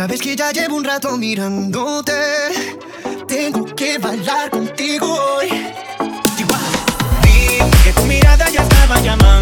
Sabes que ya llevo un rato mirándote. Tengo que bailar contigo hoy. Dime que tu mirada ya estaba llamando.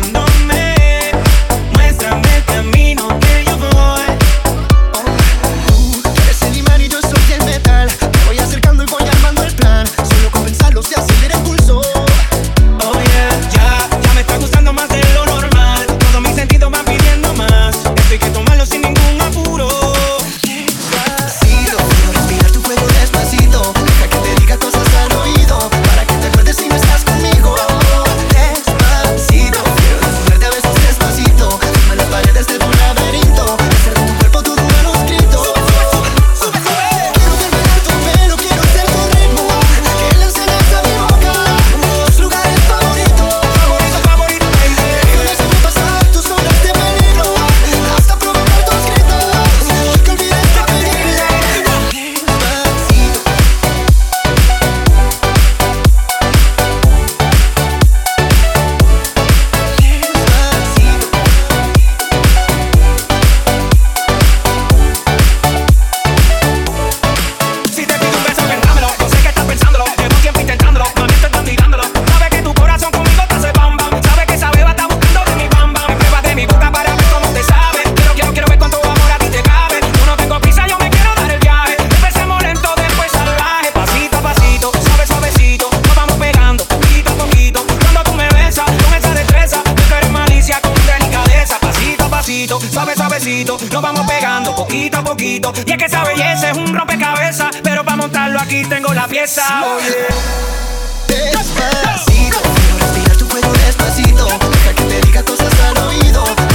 suave suavecito, nos vamos pegando poquito a poquito. Y es que esa belleza es un rompecabezas, pero para montarlo aquí tengo la pieza. Oye, oh, yeah. respirar tu cuello despacito, hasta que te diga cosas al oído.